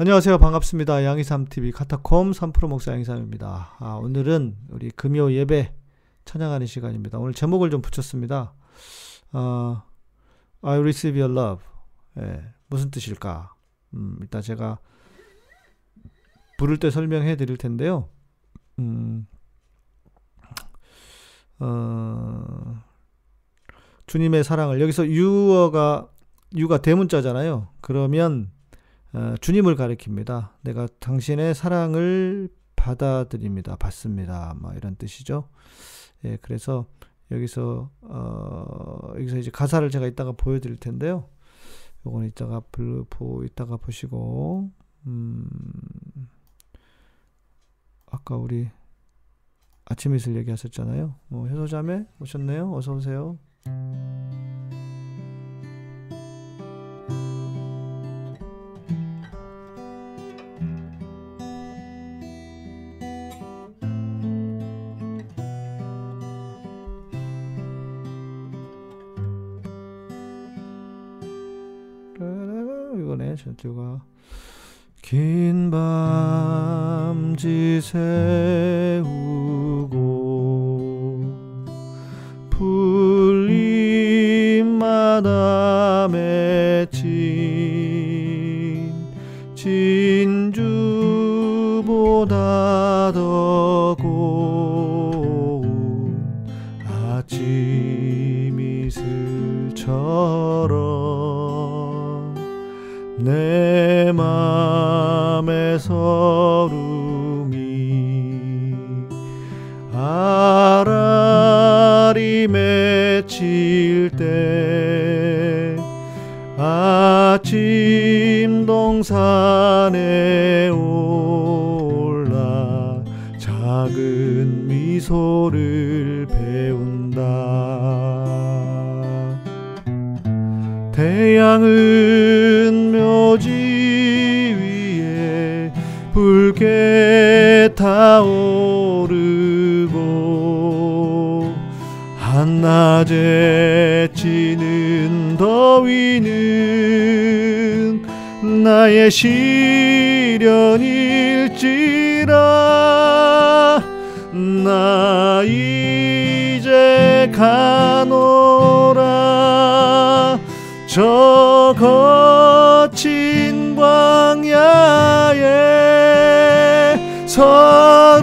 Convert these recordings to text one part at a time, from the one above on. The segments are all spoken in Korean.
안녕하세요. 반갑습니다. 양이삼TV 카타콤 3프로 목사 양이삼입니다. 아, 오늘은 우리 금요 예배 찬양하는 시간입니다. 오늘 제목을 좀 붙였습니다. 어, I receive your love. 예, 무슨 뜻일까? 음, 일단 제가 부를 때 설명해 드릴 텐데요. 음, 어, 주님의 사랑을 여기서 유어가 유가 대문자잖아요. 그러면 어, 주님을 가리킵니다. 내가 당신의 사랑을 받아들입니다. 받습니다. 뭐 이런 뜻이죠. 예, 그래서 여기서 어, 여기서 이제 가사를 제가 이따가 보여드릴 텐데요. 요건 이따가 불, 보 이따가 보시고 음, 아까 우리 아침 이슬 얘기하셨잖아요. 뭐 해소자매 오셨네요. 어서 오세요. 전주가 긴 밤 지 새우고 풀잎마다 맺힌 진주보다 더고 동산에 올라 작은 미소를 배운다. 태양은 묘지 위에 붉게 타오르고 한낮에 찌는 더위는 나의 시련일지라. 나 이제 가노라. 저 거친 광야에 서러움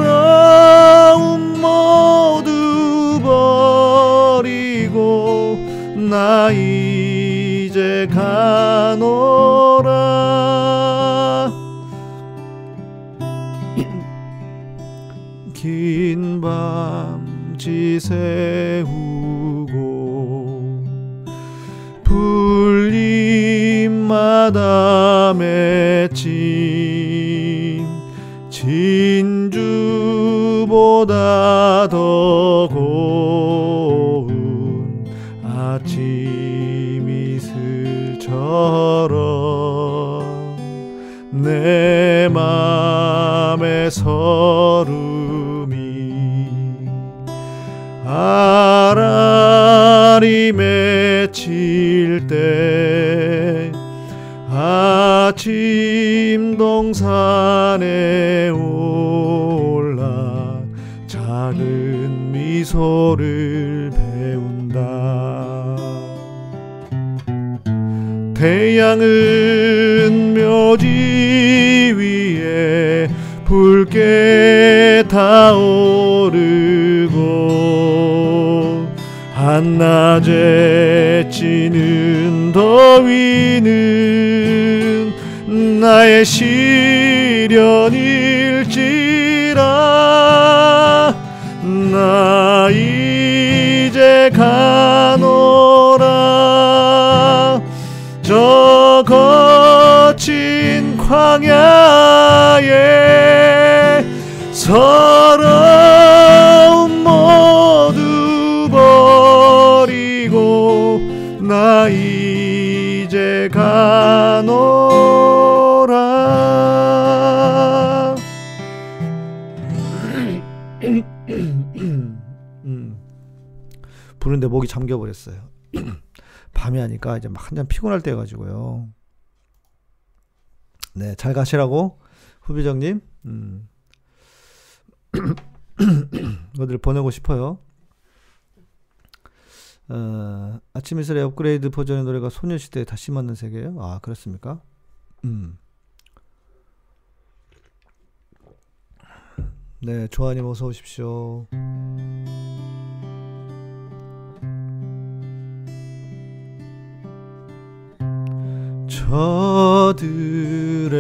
시련일지라 나 이제 가노라. 저 거친 광야에 부는데 목이 잠겨버렸어요. 밤에 하니까 이제 막 한참 피곤할 때 가지고요. 네, 잘 가시라고 후비정님. 음. 어디를 보내고 싶어요. 어, 아침 이슬의 업그레이드 버전의 노래가 소녀시대에 다시 맞는 세계예요? 아 그렇습니까? 음. 네, 조아님 어서 오십시오. 저들의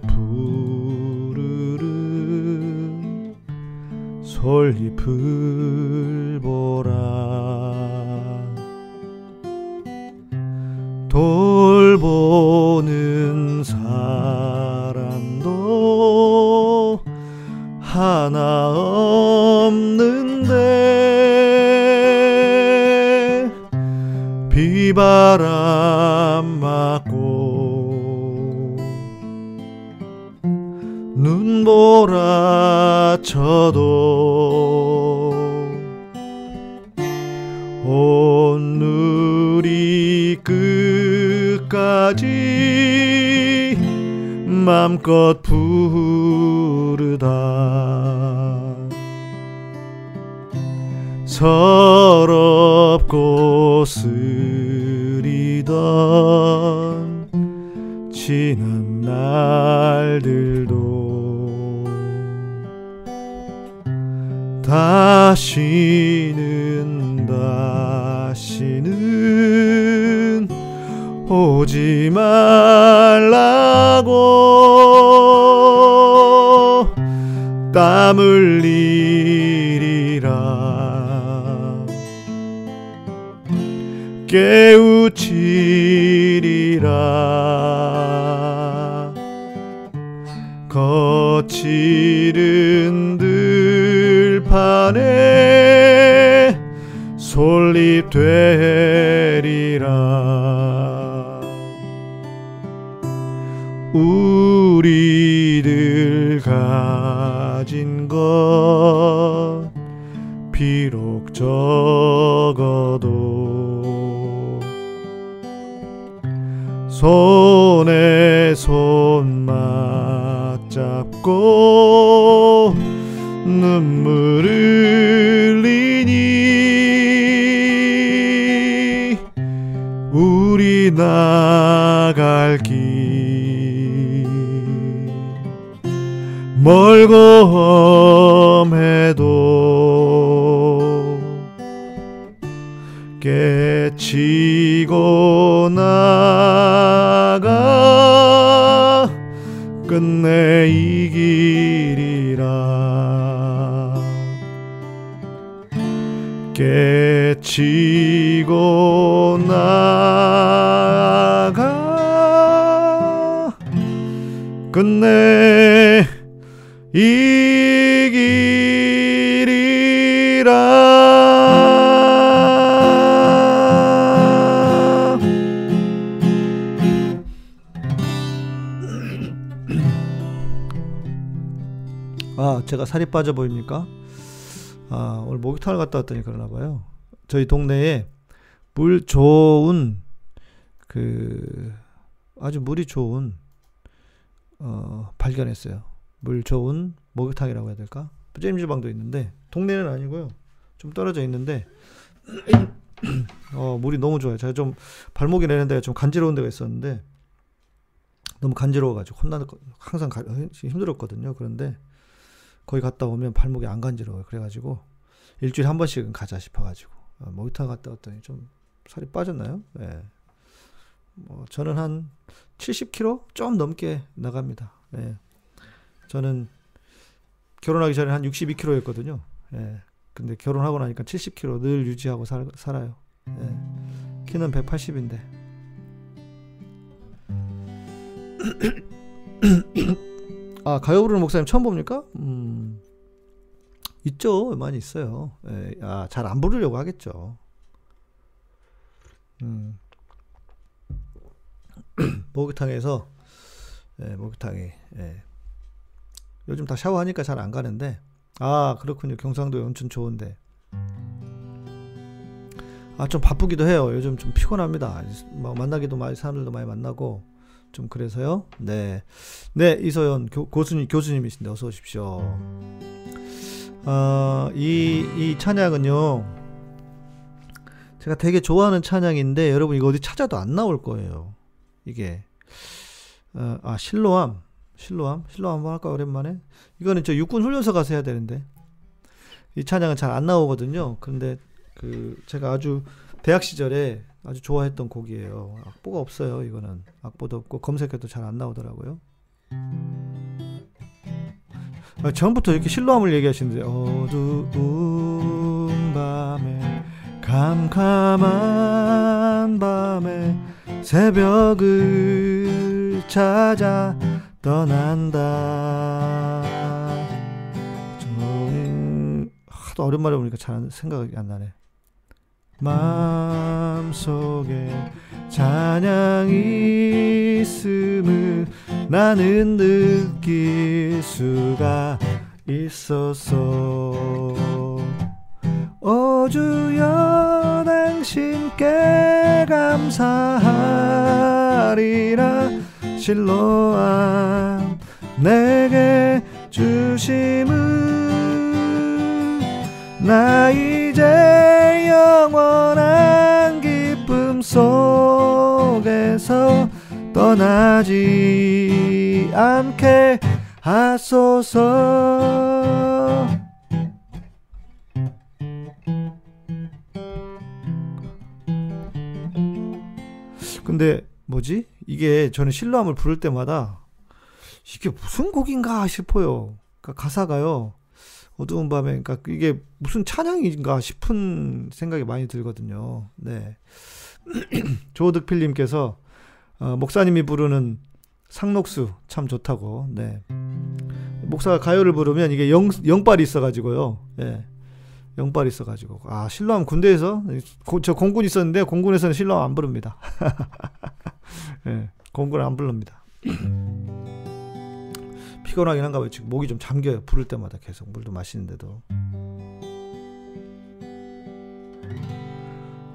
부르는 솔잎을 보라. 돌보는 사람도 하나 비바람 맞고 눈보라 쳐도 온누리 끝까지 맘껏 부르다. 서럽고 쓰 다시는 다시는 오지 말라고 땀 흘리리라. 깨우치리라. 거칠은 들판에 솔 아 제가 살이 빠져 보입니까? 아 오늘 목욕탕을 갔다 왔더니 그러나 봐요 저희 동네에 물 좋은 그 아주 물이 좋은 어, 발견했어요. 물 좋은 목욕탕이라고 해야 될까? 찜질방도 있는데 동네는 아니고요. 좀 떨어져 있는데 어, 물이 너무 좋아요. 제가 좀 발목이 내는 데가 좀 간지러운 데가 있었는데 너무 간지러워가지고 혼나 항상 가, 힘들었거든요. 그런데 거기 갔다 오면 발목이 안 간지러워요. 그래가지고 일주일에 한 번씩은 가자 싶어가지고 어, 목욕탕 갔다 왔더니 좀 살이 빠졌나요? 예. 뭐 저는 한 70kg 좀 넘게 나갑니다. 예. 저는 결혼하기 전에 한 62kg였거든요. 예. 근데 결혼하고 나니까 70kg 늘 유지하고 살, 살아요. 예. 키는 180인데. 아 가요 부르는 목사님 처음 봅니까? 음, 있죠, 많이 있어요. 예. 아, 잘 안 부르려고 하겠죠. 음. 목욕탕에서 예, 목욕탕에 예. 요즘 다 샤워하니까 잘 안 가는데 아 그렇군요 경상도 온천 좋은데 아 좀 바쁘기도 해요 요즘 좀 피곤합니다 뭐 만나기도 많이 사람들도 많이 만나고 좀 그래서요. 네. 네, 이소연 교, 교수님, 교수님이신데 어서 오십시오. 어, 이, 이 찬양은요. 제가 되게 좋아하는 찬양인데 여러분 이거 어디 찾아도 안 나올 거예요. 이게. 어, 아, 실로암. 실로암? 실로암 한번 할까 오랜만에? 이거는 저 육군 훈련소 가서 해야 되는데. 이 찬양은 잘 안 나오거든요. 그런데 그 제가 아주 대학 시절에 아주 좋아했던 곡이에요. 악보가 없어요. 이거는 악보도 없고 검색해도 잘 안 나오더라고요. 아, 처음부터 이렇게 실로함을 얘기하시는데 어두운 밤에 캄캄한 밤에 새벽을 찾아 떠난다. 좀 하도 오랜만에 보니까 잘 생각이 안 나네. 마음속에 찬양이 있음을 나는 느낄 수가 있었어 오 주여 당신께 감사하리라 실로암 내게 주심을 나이 떠나지 않게 하소서 근데 뭐지? 이게 저는 신라함을 부를 때마다 이게 무슨 곡인가 싶어요. 그러니까 가사가요. 어두운 밤에 그러니까 이게 무슨 찬양인가 싶은 생각이 많이 들거든요. 네. 조득필 님께서 어, 목사님이 부르는 상록수 참 좋다고. 네. 목사가 가요를 부르면 이게 영, 영빨이 있어가지고요. 예. 영빨이 있어가지고. 아, 신랑 군대에서, 고, 저 공군 있었는데, 공군에서는 신랑 안 부릅니다. 예. 공군 안 부릅니다. 피곤하긴 한가 봐요. 지금 목이 좀 잠겨요. 부를 때마다 계속 물도 마시는데도.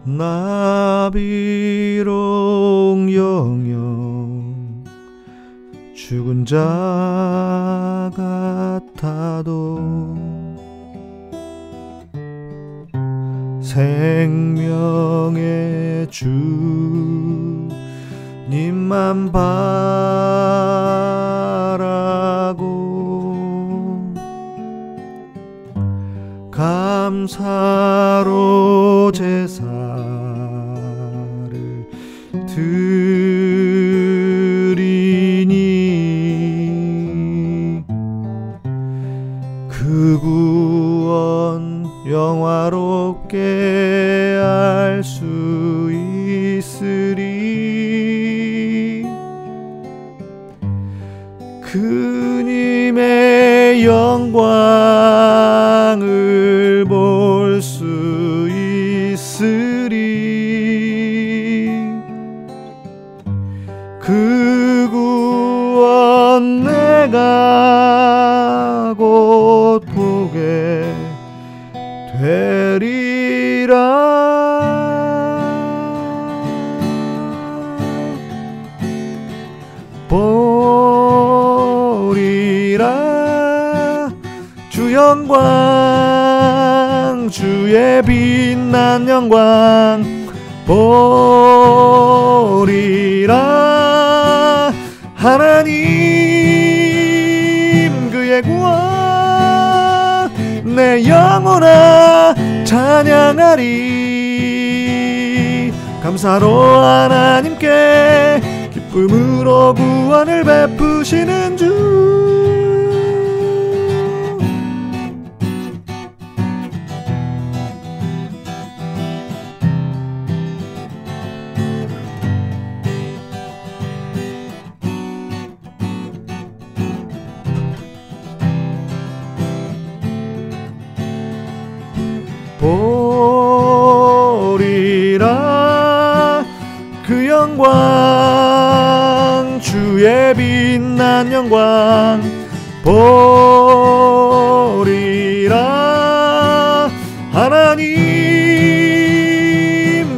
나비롱 영영 죽은 자 같아도 생명의 주님만 바라 감사로 제사 기쁨으로 구원을 베푸시는 주 영광 보리라. 하나님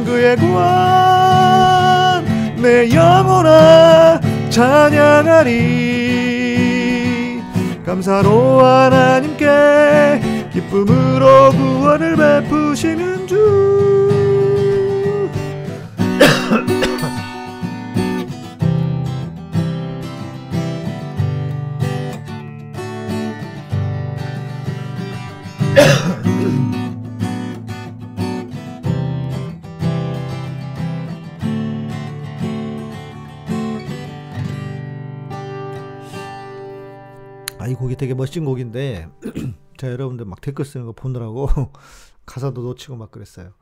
그의 구원 내 영혼아 찬양하리. 감사로 하나님께 기쁨으로 구원을 베푸시는 주 곡이 되게 멋진 곡인데 제가 여러분들 막 댓글 쓰는 거 보느라고 가사도 놓치고 막 그랬어요.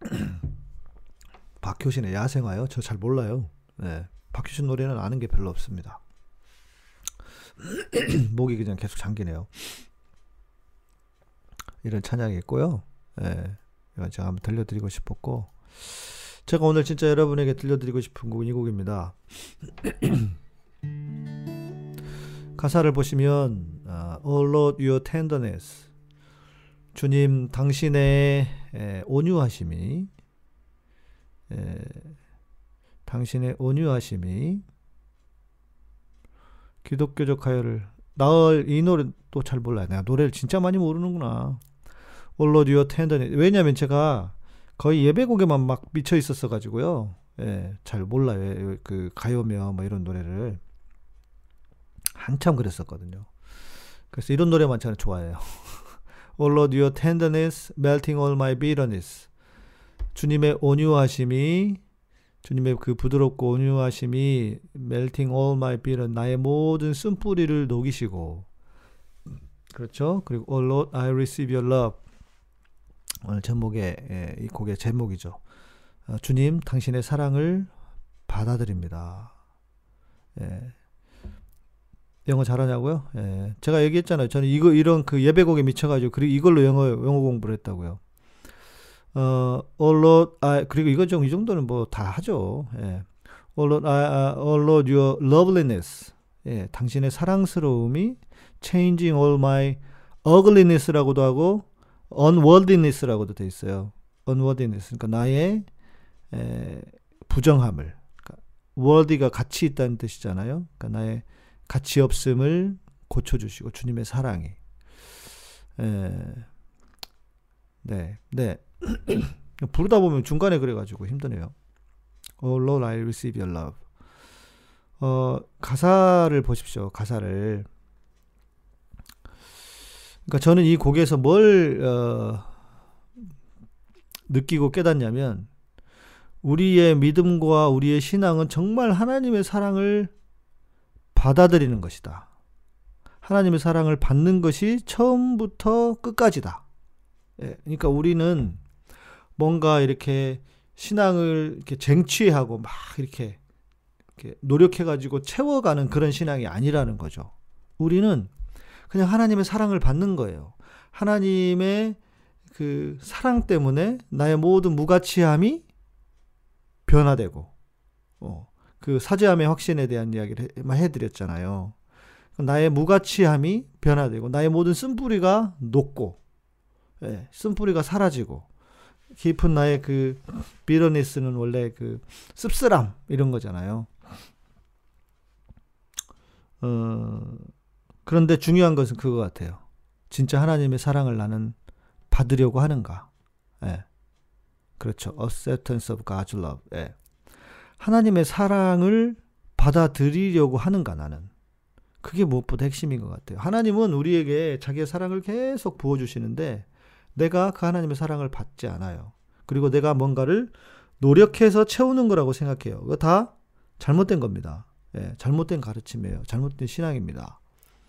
박효신의 야생화요? 저 잘 몰라요. 네. 박효신 노래는 아는 게 별로 없습니다. 목이 그냥 계속 잠기네요. 이런 찬양이 있고요. 네. 이건 제가 한번 들려드리고 싶었고 제가 오늘 진짜 여러분에게 들려드리고 싶은 곡은 이 곡입니다. 가사를 보시면 어, All Lord Your Tenderness 주님 당신의 에, 온유하심이 에, 당신의 온유하심이 기독교적 가요를 나을 이 노래 또 잘 몰라요. 내가 노래를 진짜 많이 모르는구나. All Lord Your Tenderness 왜냐하면 제가 거의 예배곡에만 막 미쳐 있었어 가지고요. 예, 잘 몰라요. 그 가요며 뭐 이런 노래를 한참 그랬었거든요. 그래서 이런 노래만 저는 좋아해요. All Lord Your Tenderness, Melting All My Bitterness. 주님의 온유하심이 주님의 그 부드럽고 온유하심이 melting all my bitter 나의 모든 쓴뿌리를 녹이시고 그렇죠. 그리고 All Lord I receive your love 오늘 제목의 예, 이 곡의 제목이죠. 어, 주님 당신의 사랑을 받아들입니다. 예. 영어 잘하냐고요? 예. 제가 얘기했잖아요. 저는 이거 이런 그 예배곡에 미쳐가지고 그리고 이걸로 영어 영어 공부를 했다고요. 어, all Lord, I, 그리고 이거 좀 이 정도는 뭐 다 하죠. 예. All Lord, I, all Lord, your loveliness. 예, 당신의 사랑스러움이 changing all my ugliness라고도 하고 unworthiness라고도 돼 있어요. unworthiness. 그러니까 나의 에, 부정함을. 그러니까 worthy가 가치 있다는 뜻이잖아요. 그러니까 나의 가치 없음을 고쳐주시고 주님의 사랑이. 에, 네, 네. 부르다 보면 중간에 그래가지고 힘드네요. Oh Lord, I receive your love. 어, 가사를 보십시오. 가사를. 그러니까 저는 이 곡에서 뭘 어, 느끼고 깨닫냐면 우리의 믿음과 우리의 신앙은 정말 하나님의 사랑을 받아들이는 것이다. 하나님의 사랑을 받는 것이 처음부터 끝까지다. 예, 그러니까 우리는 뭔가 이렇게 신앙을 이렇게 쟁취하고 막 이렇게, 이렇게 노력해가지고 채워가는 그런 신앙이 아니라는 거죠. 우리는 그냥 하나님의 사랑을 받는 거예요. 하나님의 그 사랑 때문에 나의 모든 무가치함이 변화되고, 어, 그 사죄함의 확신에 대한 이야기를 해드렸잖아요. 나의 무가치함이 변화되고, 나의 모든 쓴뿌리가 녹고, 예, 쓴뿌리가 사라지고, 깊은 나의 그 비러니스는 원래 그 씁쓸함 이런 거잖아요. 어, 그런데 중요한 것은 그거 같아요. 진짜 하나님의 사랑을 나는 받으려고 하는가? 예. 그렇죠. acceptance of God's love. 예. 하나님의 사랑을 받아들이려고 하는가 나는. 그게 무엇보다 핵심인 것 같아요. 하나님은 우리에게 자기의 사랑을 계속 부어주시는데 내가 그 하나님의 사랑을 받지 않아요. 그리고 내가 뭔가를 노력해서 채우는 거라고 생각해요. 그거 다 잘못된 겁니다. 예, 잘못된 가르침이에요. 잘못된 신앙입니다.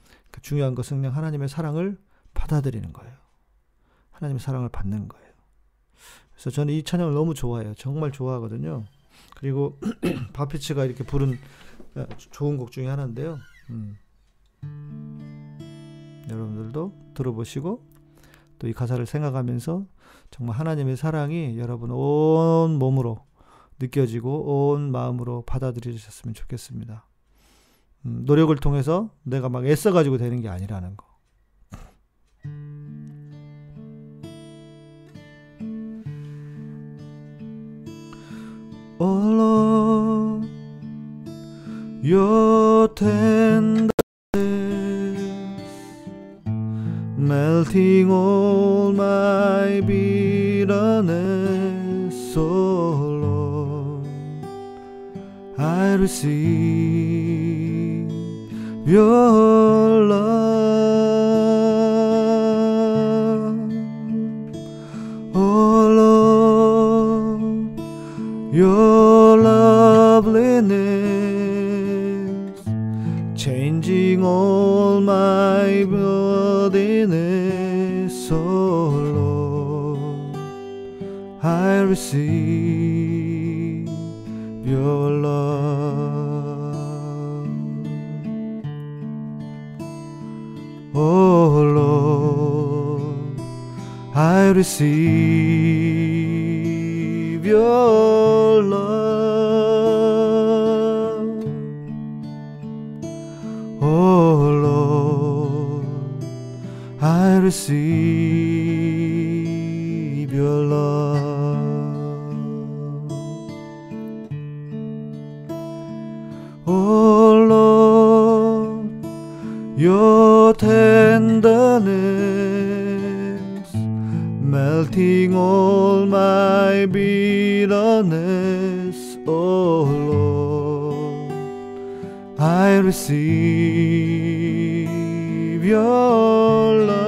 그러니까 중요한 것은 그냥 하나님의 사랑을 받아들이는 거예요. 하나님의 사랑을 받는 거예요. 그래서 저는 이 찬양을 너무 좋아해요. 정말 좋아하거든요. 그리고 바피츠가 이렇게 부른 어, 좋은 곡 중에 하나인데요. 음. 여러분들도 들어보시고 또 이 가사를 생각하면서 정말 하나님의 사랑이 여러분 온 몸으로 느껴지고 온 마음으로 받아들여주셨으면 좋겠습니다. 음, 노력을 통해서 내가 막 애써가지고 되는 게 아니라는 거. Lord, your tenderness, melting all my bitterness, oh Lord, I receive your your tenderness, melting all my bitterness, oh Lord, I receive your love,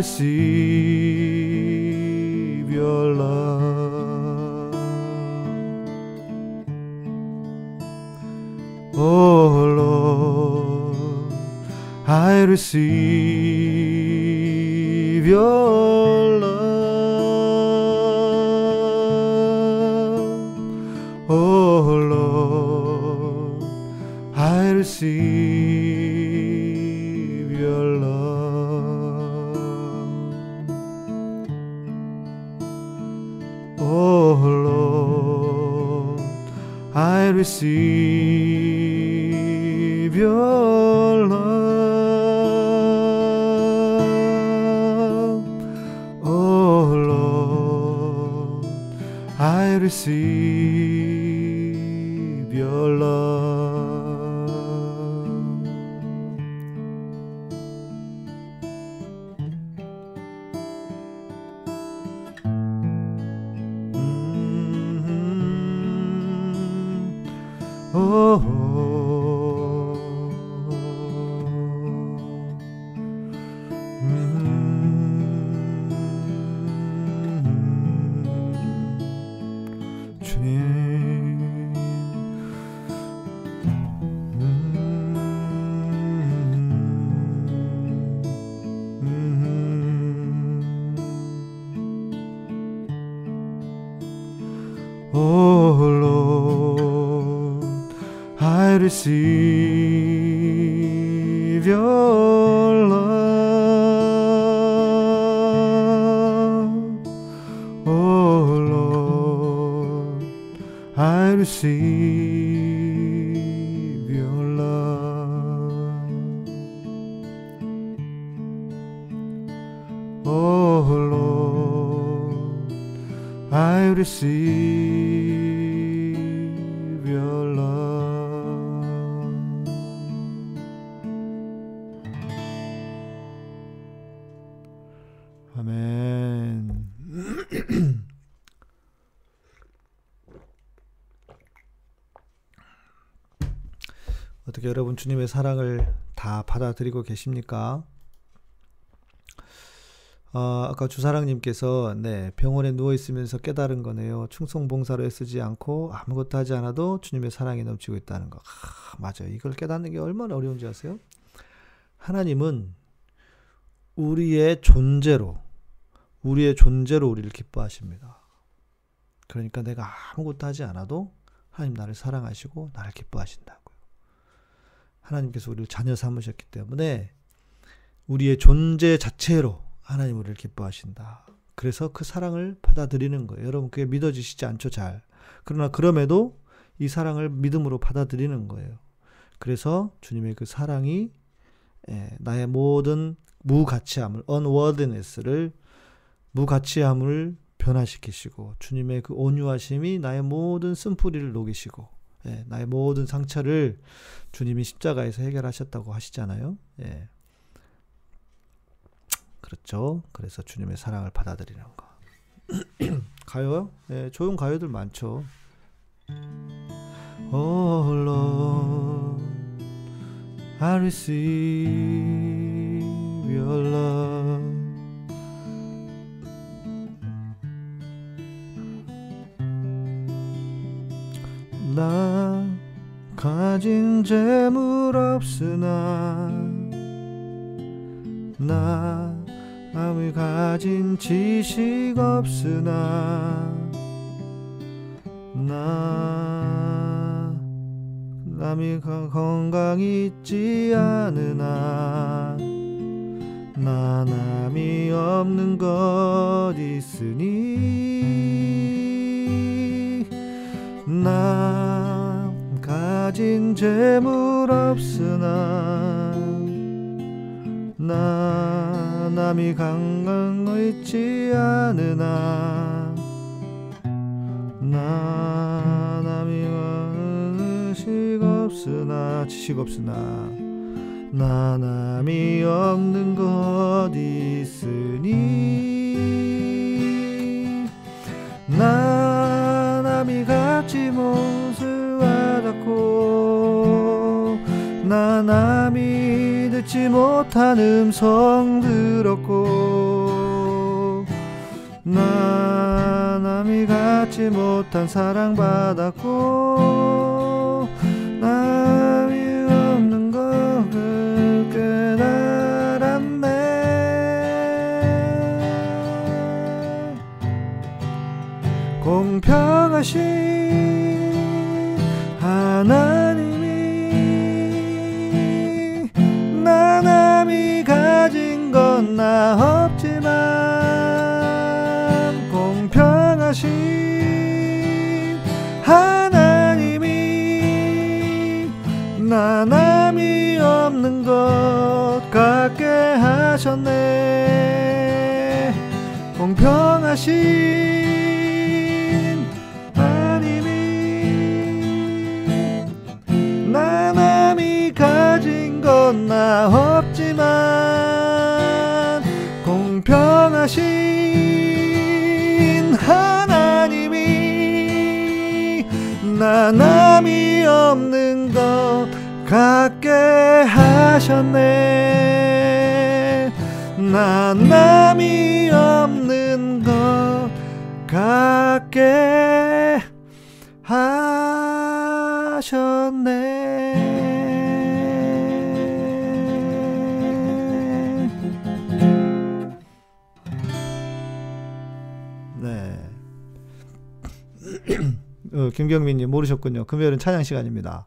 receive your love. Oh Lord, I receive your receive your love. Oh Lord, I receive your love. 아멘. 어떻게 여러분 주님의 사랑을 다 받아들이고 계십니까? 어, 아까 주사랑님께서 네, 병원에 누워 있으면서 깨달은 거네요. 충성봉사로 애쓰지 않고 아무것도 하지 않아도 주님의 사랑이 넘치고 있다는 거. 아, 맞아요. 이걸 깨닫는 게 얼마나 어려운지 아세요? 하나님은 우리의 존재로 우리의 존재로 우리를 기뻐하십니다. 그러니까 내가 아무것도 하지 않아도 하나님 나를 사랑하시고 나를 기뻐하신다고요. 하나님께서 우리를 자녀 삼으셨기 때문에 우리의 존재 자체로 하나님 우리를 기뻐하신다. 그래서 그 사랑을 받아들이는 거예요. 여러분 그게 믿어지시지 않죠, 잘. 그러나 그럼에도 이 사랑을 믿음으로 받아들이는 거예요. 그래서 주님의 그 사랑이 예, 나의 모든 무가치함을 unworthiness를 무가치함을 변화시키시고 주님의 그 온유하심이 나의 모든 쓴뿌리를 녹이시고 예, 나의 모든 상처를 주님이 십자가에서 해결하셨다고 하시잖아요. 예. 그렇죠. 그래서 주님의 사랑을 받아들이는 거. 가요? 예, 좋은 가요들 많죠. Oh I receive your love. 나 가진 재물 없으나 나 아무 가진 지식 없으나 남이 건강 있지 않으나 나 남이 없는 것 있으니 나 가진 재물 없으나 나 남이 강강 있지 않으나 나 없으나 지식 없으나 나 남이 없는 것 있으니. 나 남이 갖지 못을 와닿고 나 남이 듣지 못한 음성 들었고 나 남이 갖지 못한 사랑 받았고 하나님이 나 남이 가진 건 나 없지만 공평하신 하나님이 나 남이 없는 것 같게 하셨네. 공평하신 없지만 공평하신 하나님이 나 남이 없는 것 같게 하셨네. 나 남이 없는 것 같게 어, 김경민님 모르셨군요. 금요일은 찬양 시간입니다.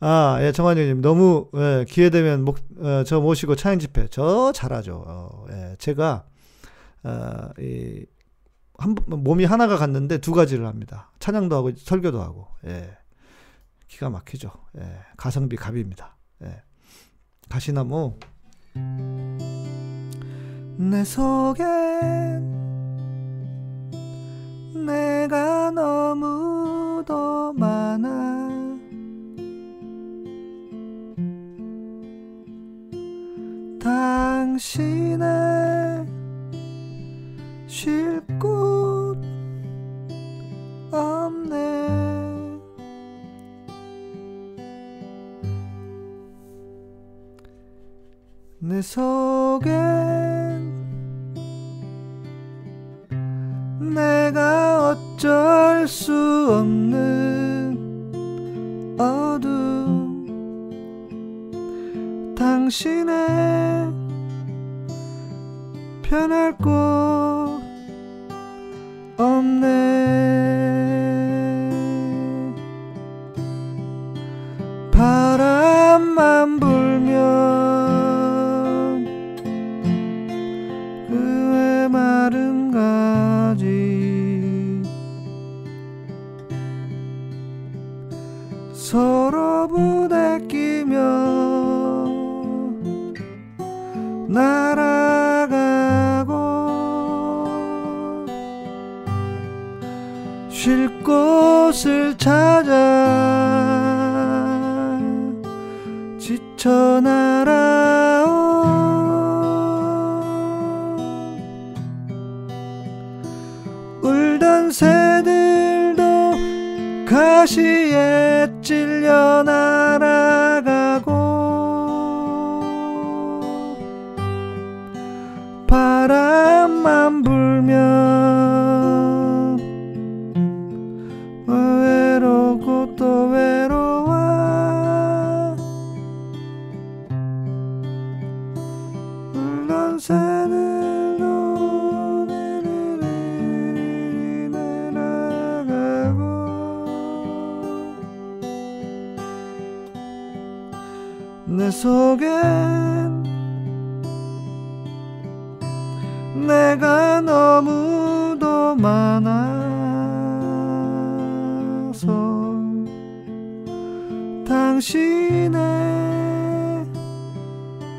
아, 예, 정환영님 너무 예, 기회 되면 목, 어, 저 모시고 찬양 집회 저 잘하죠. 어, 예, 제가 어, 이, 한, 몸이 하나가 갔는데 두 가지를 합니다. 찬양도 하고 설교도 하고. 예. 기가 막히죠. 예. 가성비 갑입니다. 예. 가시나무 내 속엔 내가 너무도 많아. 당신의 쉴 곳 없네. 내 속엔 내가 어쩔 수 없는 어둠. 당신의 편할 곳 없네. 바람만 불 많아서 당신의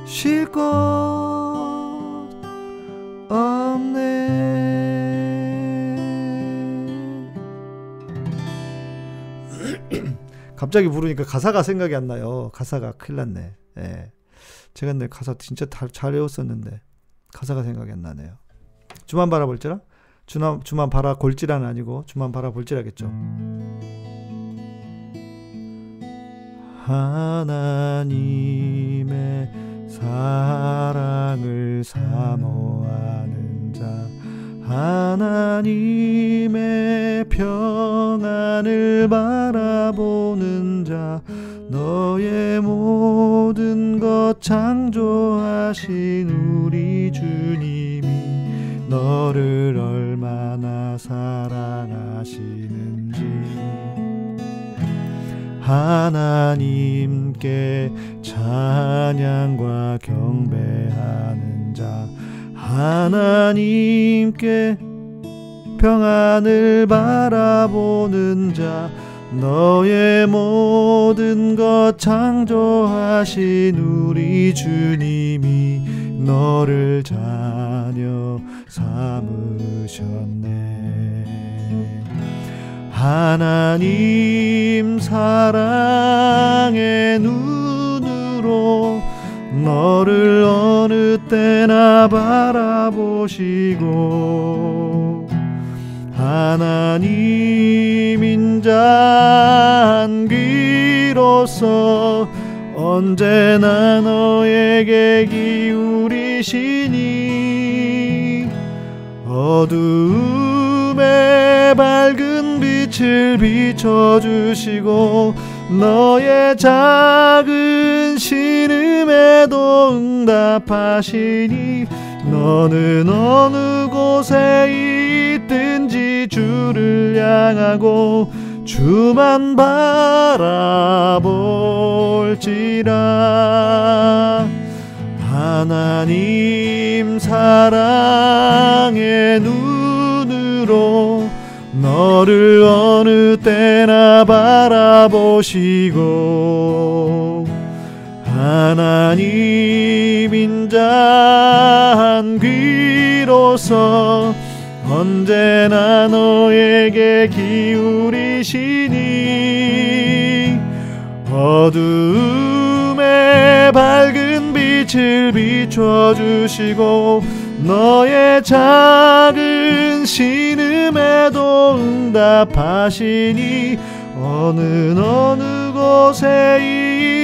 쉴 곳 없네 갑자기 부르니까 가사가 생각이 안 나요. 가사가 큰일 났네. 예. 제가 내 가사 진짜 다, 잘 외웠었는데 가사가 생각이 안 나네요. 주만 바라볼지라? 주만, 주만 바라 골지라는 아니고 주만 바라 볼지라겠죠. 하나님의 사랑을 사모하는 자 하나님의 평안을 바라보는 자 너의 모든 것 창조하신 우리 주님이 너를 얼마나 사랑하시는지. 하나님께 찬양과 경배하는 자. 하나님께 평안을 바라보는 자. 너의 모든 것 창조하신 우리 주님이 너를 자녀 삼으셨네. 하나님 사랑의 눈으로 너를 어느 때나 바라보시고 하나님 인자한 귀로서 언제나 너에게 기울이시니 어두움에 밝은 빛을 비춰주시고 너의 작은 신음에도 응답하시니 너는 어느 곳에 있든지 주를 향하고 주만 바라볼지라. 하나님 사랑의 눈으로 너를 어느 때나 바라보시고 하나님 인자한 귀로서 언제나 너에게 기울이 시니 어두움에 밝은 빛을 비춰주시고 너의 작은 신음에도 응답하시니 어느 어느 곳에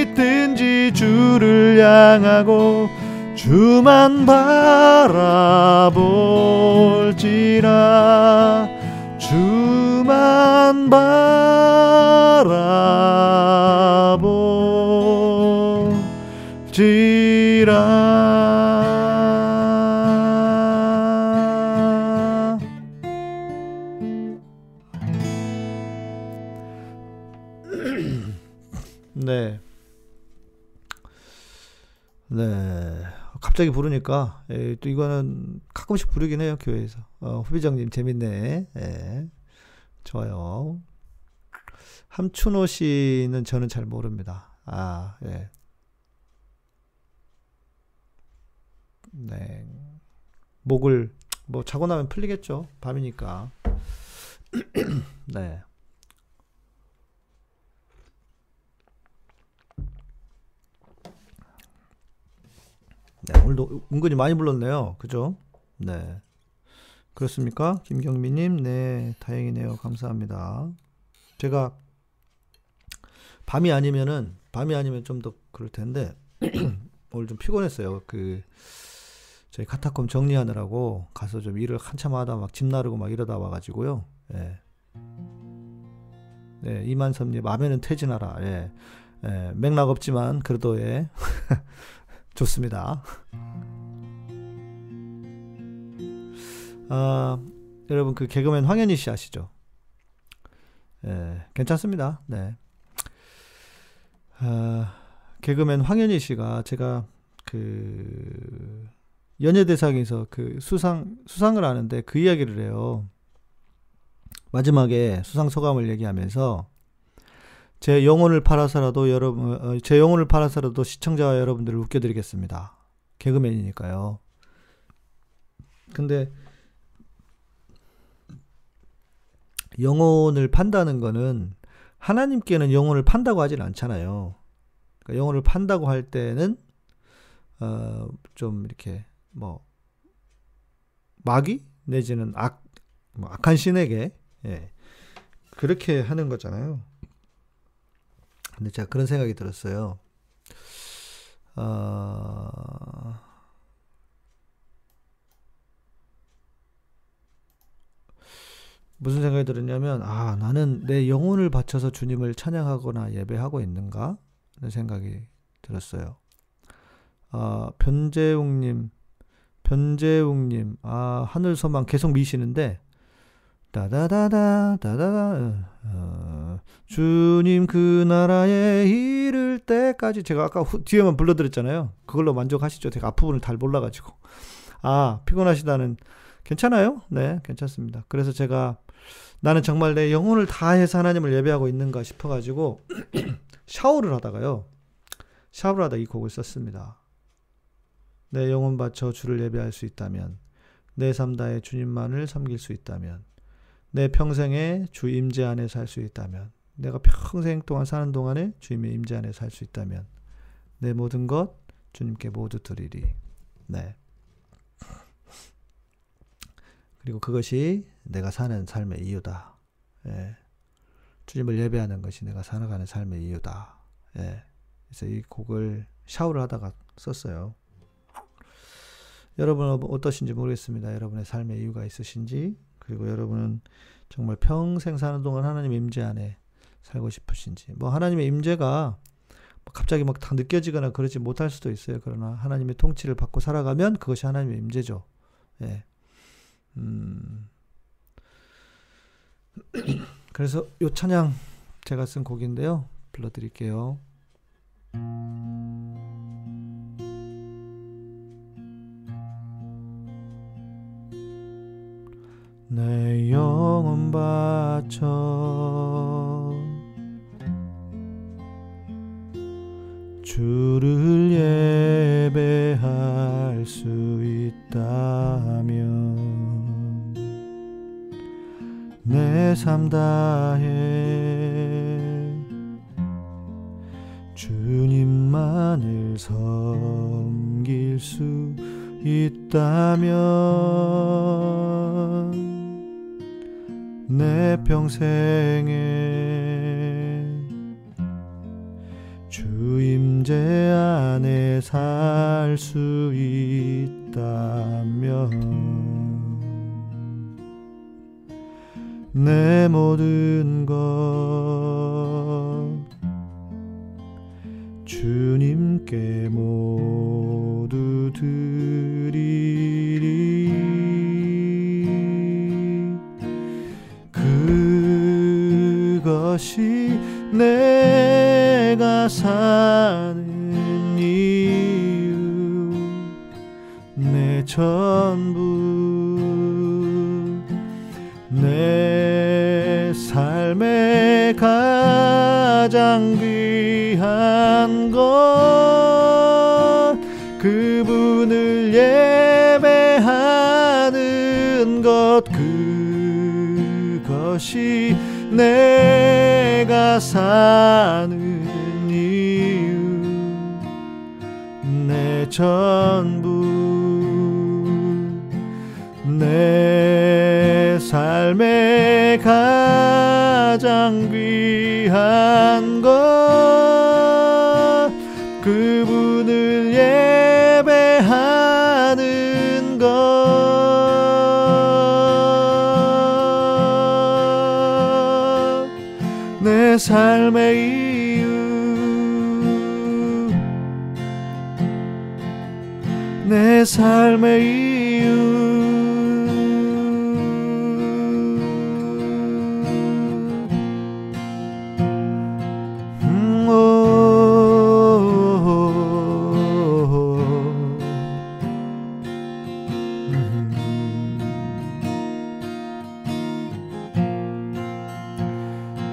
있든지 주를 향하고 주만 바라볼지라 주만 바라볼지라 네. 네. 갑자기 부르니까 예, 또 이거는 가끔씩 부르긴 해요 교회에서. 어, 후비장님 재밌네. 예. 좋아요. 함춘호 씨는 저는 잘 모릅니다. 아, 예. 네. 목을 뭐 자고 나면 풀리겠죠. 밤이니까. 네. 네, 오늘도 은근히 많이 불렀네요. 그죠? 네. 그렇습니까? 김경미님, 네, 다행이네요. 감사합니다. 제가 밤이 아니면은, 밤이 아니면 좀 더 그럴 텐데, 오늘 좀 피곤했어요. 그, 저희 카타콤 정리하느라고 가서 좀 일을 한참 하다 막 집 나르고 막 이러다 와가지고요. 예. 네, 이만섭님, 마음에는 퇴진하라. 예. 예, 맥락 없지만, 그래도 예. 좋습니다. 아, 여러분 그 개그맨 황현희 씨 아시죠? 예, 괜찮습니다. 네. 아, 개그맨 황현희 씨가 제가 그 연예대상에서 그 수상 수상을 하는데 그 이야기를 해요. 마지막에 수상 소감을 얘기하면서 제 영혼을 팔아서라도 여러분 어, 제 영혼을 팔아서라도 시청자와 여러분들을 웃겨드리겠습니다. 개그맨이니까요. 근데 영혼을 판다는 거는 하나님께는 영혼을 판다고 하진 않잖아요. 그러니까 영혼을 판다고 할 때는 어 좀 이렇게 뭐 마귀 내지는 악 뭐 악한 신에게 예, 그렇게 하는 거잖아요. 근데 제가 그런 생각이 들었어요. 어... 무슨 생각이 들었냐면, 아, 나는 내 영혼을 바쳐서 주님을 찬양하거나 예배하고 있는가? 하는 생각이 들었어요. 아, 변재웅님, 변재웅님, 아, 하늘 소망 계속 미시는데, 따다다다 다다다 어, 주님 그 나라에 이를 때까지 제가 아까 후, 뒤에만 불러드렸잖아요. 그걸로 만족하시죠? 제가 앞부분을 잘 몰라가지고 아 피곤하시다는 괜찮아요? 네 괜찮습니다. 그래서 제가 나는 정말 내 영혼을 다해서 하나님을 예배하고 있는가 싶어가지고 샤워를 하다가요 샤워를 하다 이 곡을 썼습니다. 내 영혼 바쳐 주를 예배할 수 있다면 내 삶 다해 주님만을 섬길 수 있다면 내 평생에 주 임재 안에 살 수 있다면 내가 평생 동안 사는 동안에 주님의 임재 안에 살 수 있다면 내 모든 것 주님께 모두 드리리. 네. 그리고 그것이 내가 사는 삶의 이유다. 예. 주님을 예배하는 것이 내가 살아가는 삶의 이유다. 예. 그래서 이 곡을 샤워를 하다가 썼어요. 여러분 어떠신지 모르겠습니다. 여러분의 삶의 이유가 있으신지 그리고 여러분은 정말 평생 사는 동안 하나님 임재 안에 살고 싶으신지 뭐 하나님의 임재가 뭐 갑자기 막 다 느껴지거나 그러지 못할 수도 있어요. 그러나 하나님의 통치를 받고 살아가면 그것이 하나님의 임재죠. 예. 음. 그래서 요 찬양 제가 쓴 곡인데요. 불러드릴게요. 내 영혼 바쳐 주를 예배할 수 있다면 내 삶 다해. 주님만을 섬길 수 있다면 내 평생에 주임제 안에 살 수 있다면 내 모든 것 주님께 모두 드리리. 것이 내가 사는 이유. 내 전부 가장 귀한 것 그분을 예배하는 것 그것이 내가 사는 이유. 내 전부 내 삶의 가장 귀 한 것 그분을 예배하는 것 내 삶의 이유. 내 삶의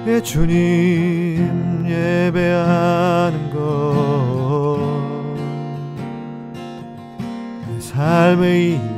예, 주님 예배하는 것. 내 삶의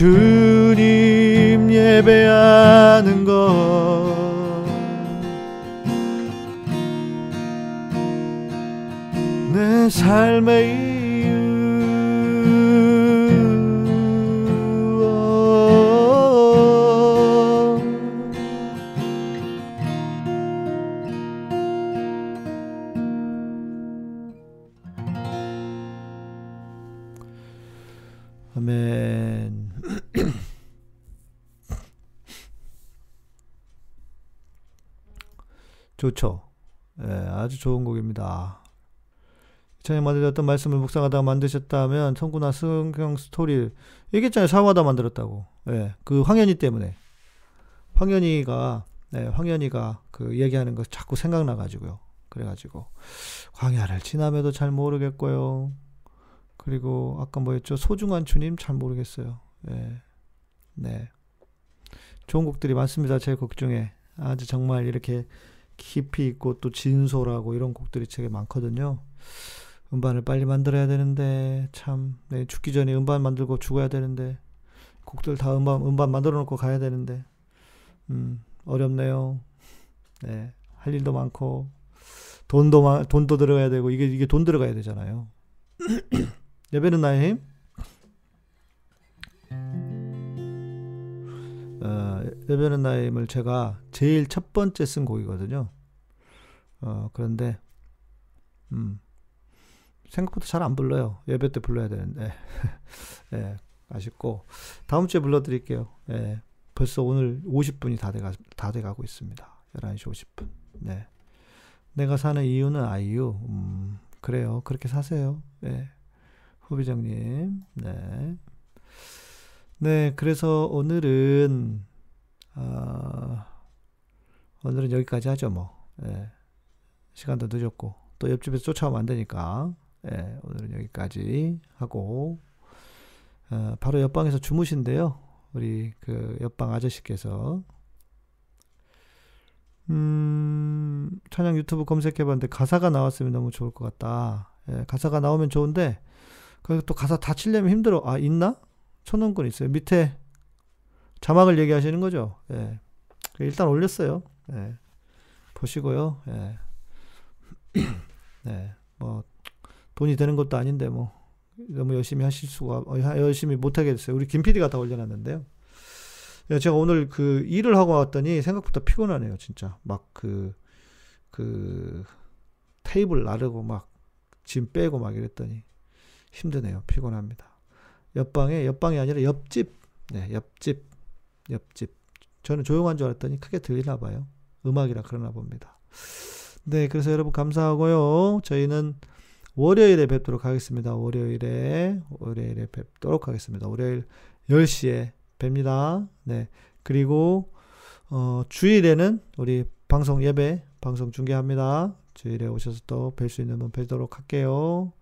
내 전에 만들었던 말씀을 묵상하다가 만드셨다면 성구나 성경 스토리 얘기했잖아요. 사용하다 만들었다고. 예, 그 황현이 때문에. 황현이가 네, 황현이가 그 얘기하는 거 자꾸 생각나 가지고요. 그래 가지고 광야를 지나며도 잘 모르겠고요. 그리고 아까 뭐였죠? 소중한 주님 잘 모르겠어요. 예. 네. 좋은 곡들이 많습니다. 제 곡 중에 아주 정말 이렇게 깊이 있고 또 진솔하고 이런 곡들이 되게 많거든요. 음반을 빨리 만들어야 되는데 참 네, 죽기 전에 음반 만들고 죽어야 되는데 곡들 다 음반 음반 만들어 놓고 가야 되는데 음, 어렵네요. 네. 할 일도 많고 돈도 마, 돈도 들어가야 되고 이게 이게 돈 들어가야 되잖아요. 예배는 나의 힘. 어, 예배는 나의 힘을 제가 제일 첫 번째 쓴 곡이거든요. 어, 그런데 음, 생각보다 잘 안 불러요. 예배 때 불러야 되는데. 예, 아쉽고 다음 주에 불러드릴게요. 예, 벌써 오늘 50분이 다 돼가 다 돼가고 있습니다. 11시 50분. 네. 내가 사는 이유는 아이유. 음, 그래요. 그렇게 사세요. 네. 후비정님. 네. 네, 그래서 오늘은, 아, 오늘은 여기까지 하죠, 뭐. 예. 시간도 늦었고, 또 옆집에서 쫓아오면 안 되니까, 예, 오늘은 여기까지 하고, 어, 바로 옆방에서 주무신데요. 우리 그 옆방 아저씨께서, 음, 찬양 유튜브 검색해봤는데 가사가 나왔으면 너무 좋을 것 같다. 예, 가사가 나오면 좋은데, 그또 가사 다 치려면 힘들어. 아, 있나? 천원권 있어요. 밑에 자막을 얘기하시는 거죠. 예. 일단 올렸어요. 예. 보시고요. 예. 네. 뭐, 돈이 되는 것도 아닌데, 뭐, 너무 열심히 하실 수가, 어, 열심히 못하게 됐어요. 우리 김 PD가 다 올려놨는데요. 예, 제가 오늘 그 일을 하고 왔더니 생각보다 피곤하네요, 진짜. 막 그, 그, 테이블 나르고 막, 짐 빼고 막 이랬더니 힘드네요. 피곤합니다. 옆방에, 옆방이 아니라 옆집, 네, 옆집, 옆집. 저는 조용한 줄 알았더니 크게 들리나 봐요. 음악이라 그러나 봅니다. 네, 그래서 여러분 감사하고요. 저희는 월요일에 뵙도록 하겠습니다. 월요일에, 월요일에 뵙도록 하겠습니다. 월요일 10시에 뵙니다. 네. 그리고, 어, 주일에는 우리 방송 예배, 방송 중계합니다. 주일에 오셔서 또 뵐 수 있는 분 뵙도록 할게요.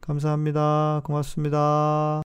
감사합니다. 고맙습니다.